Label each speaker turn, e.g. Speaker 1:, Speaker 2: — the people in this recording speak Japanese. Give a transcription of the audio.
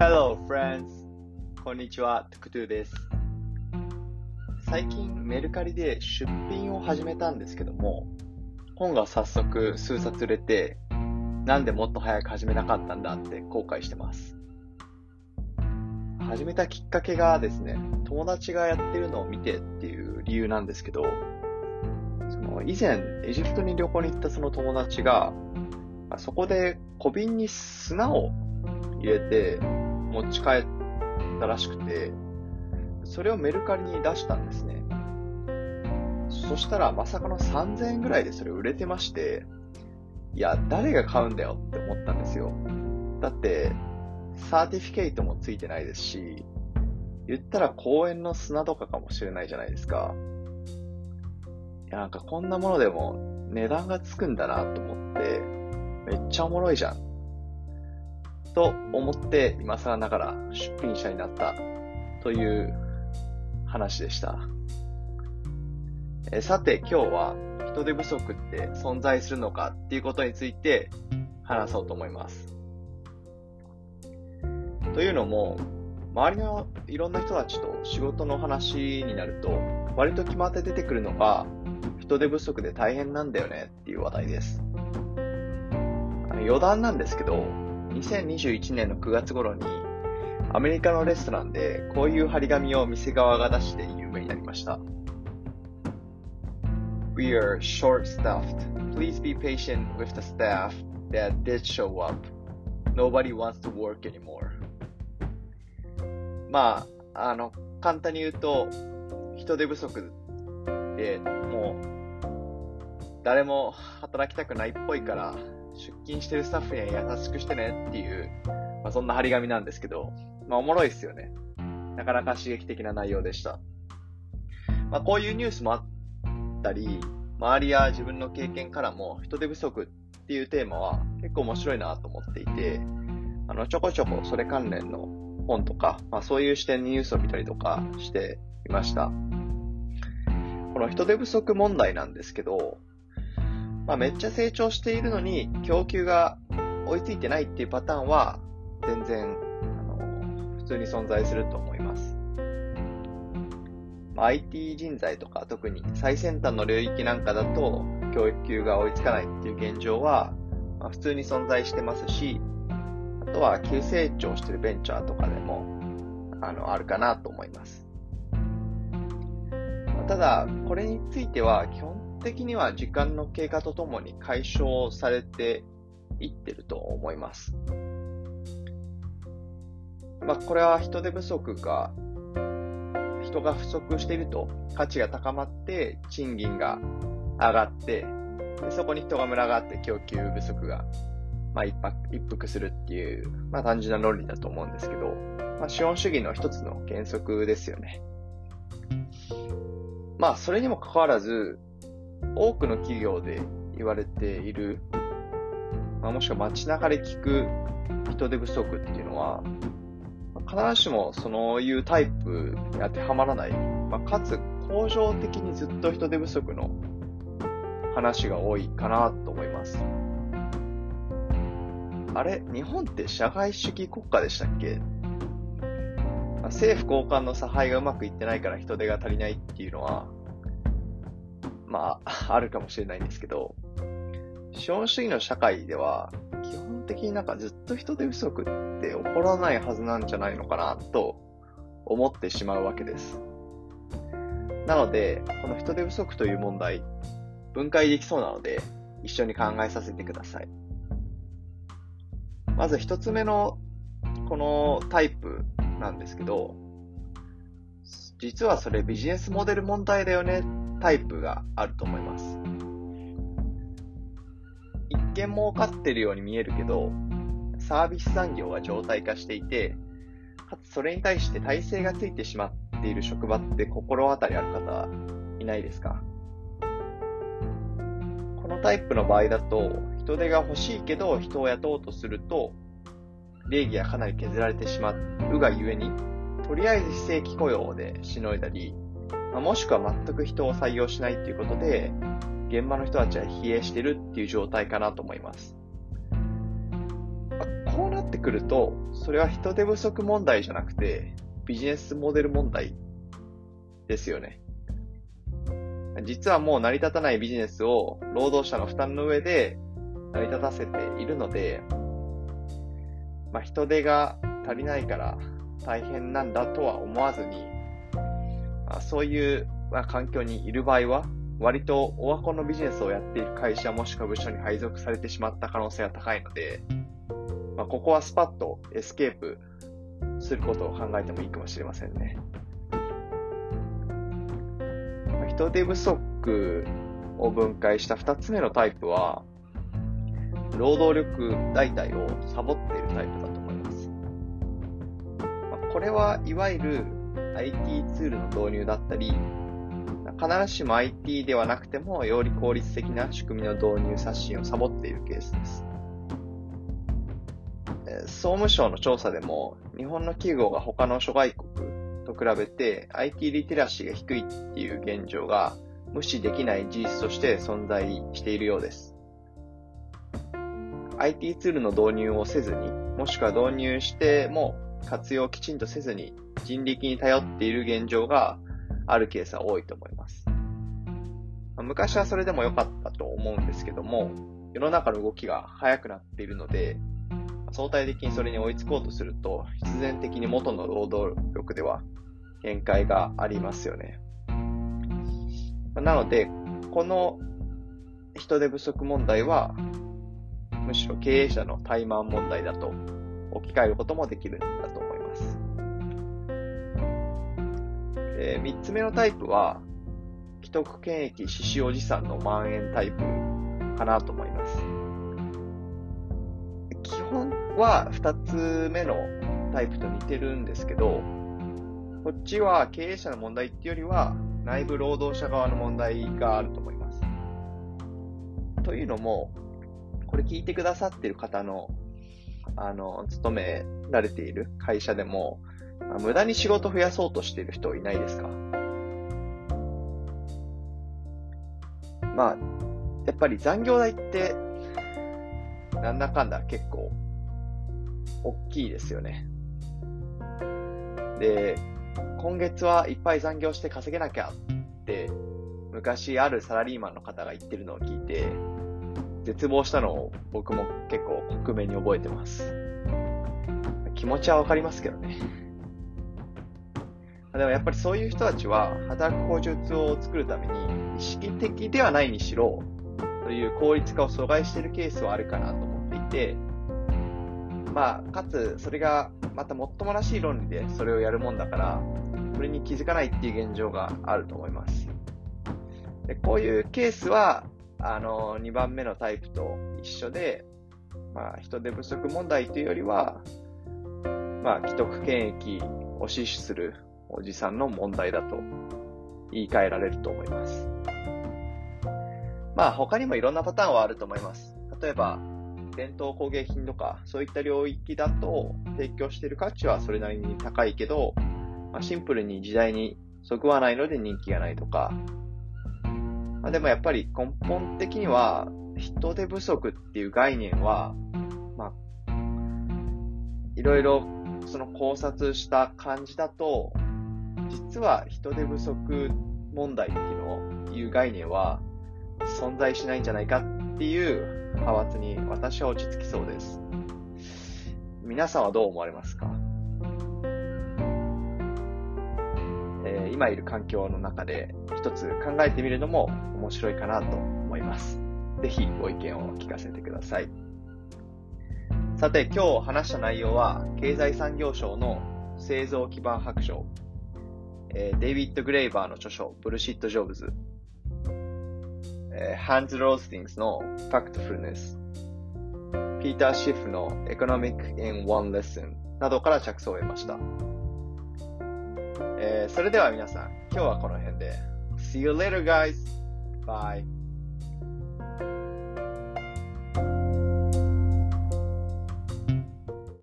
Speaker 1: Hello, friends! こんにちは、トゥクトゥです。最近メルカリで出品を始めたんですけども、本が早速数冊売れて、なんでもっと早く始めなかったんだって後悔してます。始めたきっかけがですね、友達がやってるのを見てっていう理由なんですけど、その以前エジプトに旅行に行ったその友達が、そこで小瓶に砂を入れて持ち帰ったらしくて、それをメルカリに出したんですね。そしたらまさかの3000円ぐらいでそれ売れてまして、いや、誰が買うんだよって思ったんですよ。だって、サーティフィケイトもついてないですし、言ったら公園の砂とかかもしれないじゃないですか。いや、なんかこんなものでも値段がつくんだなと思って、めっちゃおもろいじゃん。と思って今更ながら出品者になったという話でした。えさて今日は人手不足って存在するのかっていうことについて話そうと思います。というのも、周りのいろんな人たちと仕事の話になると、割と決まって出てくるのが、人手不足で大変なんだよねっていう話題です。余談なんですけど、2021年の9月頃に、アメリカのレストランでこういう張り紙を店側が出して有名になりました。We are short-staffed. Please be patient with the staff that did show up. Nobody wants to work anymore. まあ、あの、簡単に言うと、人手不足で、もう、誰も働きたくないっぽいから、出勤してるスタッフには優しくしてねっていう、まあ、そんな張り紙なんですけど、まあおもろいですよね。なかなか刺激的な内容でした。まあこういうニュースもあったり、周りや自分の経験からも人手不足っていうテーマは結構面白いなと思っていて、あの、ちょこちょこそれ関連の本とか、まあそういう視点にニュースを見たりとかしていました。この人手不足問題なんですけど、まあ、めっちゃ成長しているのに、供給が追いついてないっていうパターンは、全然、あの、普通に存在すると思います。まあ、IT 人材とか特に最先端の領域なんかだと、教育が追いつかないっていう現状は、まあ、普通に存在してますし、あとは急成長してるベンチャーとかでも、あの、あるかなと思います。ただ、これについては基本的には時間の経過とともに解消されていってると思います。まあ、これは人手不足が、人が不足していると価値が高まって賃金が上がって、でそこに人が群がって供給不足が、まあ、一一服するっていう、まあ、単純な論理だと思うんですけど、まあ、資本主義の一つの原則ですよね。まあ、それにもかかわらず、多くの企業で言われている、まあ、もしくは街中で聞く人手不足っていうのは、必ずしもそういうタイプに当てはまらない、まあ、かつ恒常的にずっと人手不足の話が多いかなと思います。あれ日本って社会主義国家でしたっけ？政府高官の差配がうまくいってないから人手が足りないっていうのは、まあ、あるかもしれないんですけど、資本主義の社会では、基本的になんかずっと人手不足って起こらないはずなんじゃないのかなと思ってしまうわけです。なので、この人手不足という問題、分解できそうなので、一緒に考えさせてください。まず一つ目のこのタイプなんですけど、実はそれビジネスモデル問題だよねタイプがあると思います。一見儲かってるように見えるけど、サービス産業が常態化していて、かつそれに対して体制がついてしまっている職場って心当たりある方いないですか？このタイプの場合だと、人手が欲しいけど人を雇おうとすると、礼儀がかなり削られてしまうがゆえに、とりあえず非正規雇用でしのいだり、まあ、もしくは全く人を採用しないっていうことで、現場の人たちは疲弊してるっていう状態かなと思います。ま、こうなってくると、それは人手不足問題じゃなくて、ビジネスモデル問題ですよね。実はもう成り立たないビジネスを労働者の負担の上で成り立たせているので、まあ、人手が足りないから大変なんだとは思わずに、そういう、環境にいる場合は、割とオワコンのビジネスをやっている会社もしくは部署に配属されてしまった可能性が高いので、まあ、ここはスパッとエスケープすることを考えてもいいかもしれませんね。人手不足を分解した2つ目のタイプは、労働力代替をサボっているタイプだと思います。まあ、これはいわゆる IT ツールの導入だったり、必ずしも IT ではなくても、より効率的な仕組みの導入刷新をサボっているケースです。総務省の調査でも、日本の企業が他の諸外国と比べて IT リテラシーが低いっていう現状が無視できない事実として存在しているようです。IT ツールの導入をせずに、もしくは導入しても活用をきちんとせずに人力に頼っている現状があるケースは多いと思います。ま昔はそれでも良かったと思うんですけども、世の中の動きが速くなっているので、相対的にそれに追いつこうとすると、必然的に元の労働力では限界がありますよね。なので、この人手不足問題は、むしろ経営者の怠慢問題だと置き換えることもできるんだと思います。えー、3つ目のタイプは、既得権益獅子おじさんの蔓延タイプかなと思います。基本は2つ目のタイプと似てるんですけど、こっちは経営者の問題っていうよりは内部労働者側の問題があると思います。というのも、これ聞いてくださってる方の、あの、勤められている会社でも、無駄に仕事増やそうとしている人いないですか？まあ、やっぱり残業代って、なんだかんだ結構、大きいですよね。で、今月はいっぱい残業して稼げなきゃって、昔あるサラリーマンの方が言ってるのを聞いて、絶望したのを僕も結構克明に覚えてます。気持ちはわかりますけどね。でもやっぱりそういう人たちは働く口実を作るために意識的ではないにしろ、という効率化を阻害しているケースはあるかなと思っていて、まあ、かつ、それがまたもっともらしい論理でそれをやるもんだから、それに気づかないっていう現状があると思います。でこういうケースは、あの、2番目のタイプと一緒で、まあ、人手不足問題というよりは、まあ、既得権益を死守するおじさんの問題だと言い換えられると思います。まあ他にもいろんなパターンはあると思います。例えば、伝統工芸品とか、そういった領域だと提供している価値はそれなりに高いけど、まあ、シンプルに時代にそぐわないので人気がないとか、まあ、でもやっぱり根本的には人手不足っていう概念は、まあ、いろいろその考察した感じだと、実は人手不足問題っていうのをいう概念は存在しないんじゃないかっていう派閥に私は落ち着きそうです。皆さんはどう思われますか、えー、今いる環境の中で一つ考えてみるのも面白いかなと思います。ぜひご意見を聞かせてください。さて、今日話した内容は、経済産業省の製造基盤白書えー、デイビッド・グレイバーの著書、 Bullshit Jobs、えー、ハンス・ロスリングの Factfulness、ピーター・シフの Economics in One Lesson などから着想を得ました。えー、それでは皆さん、今日はこの辺で。See you later, guys! Bye!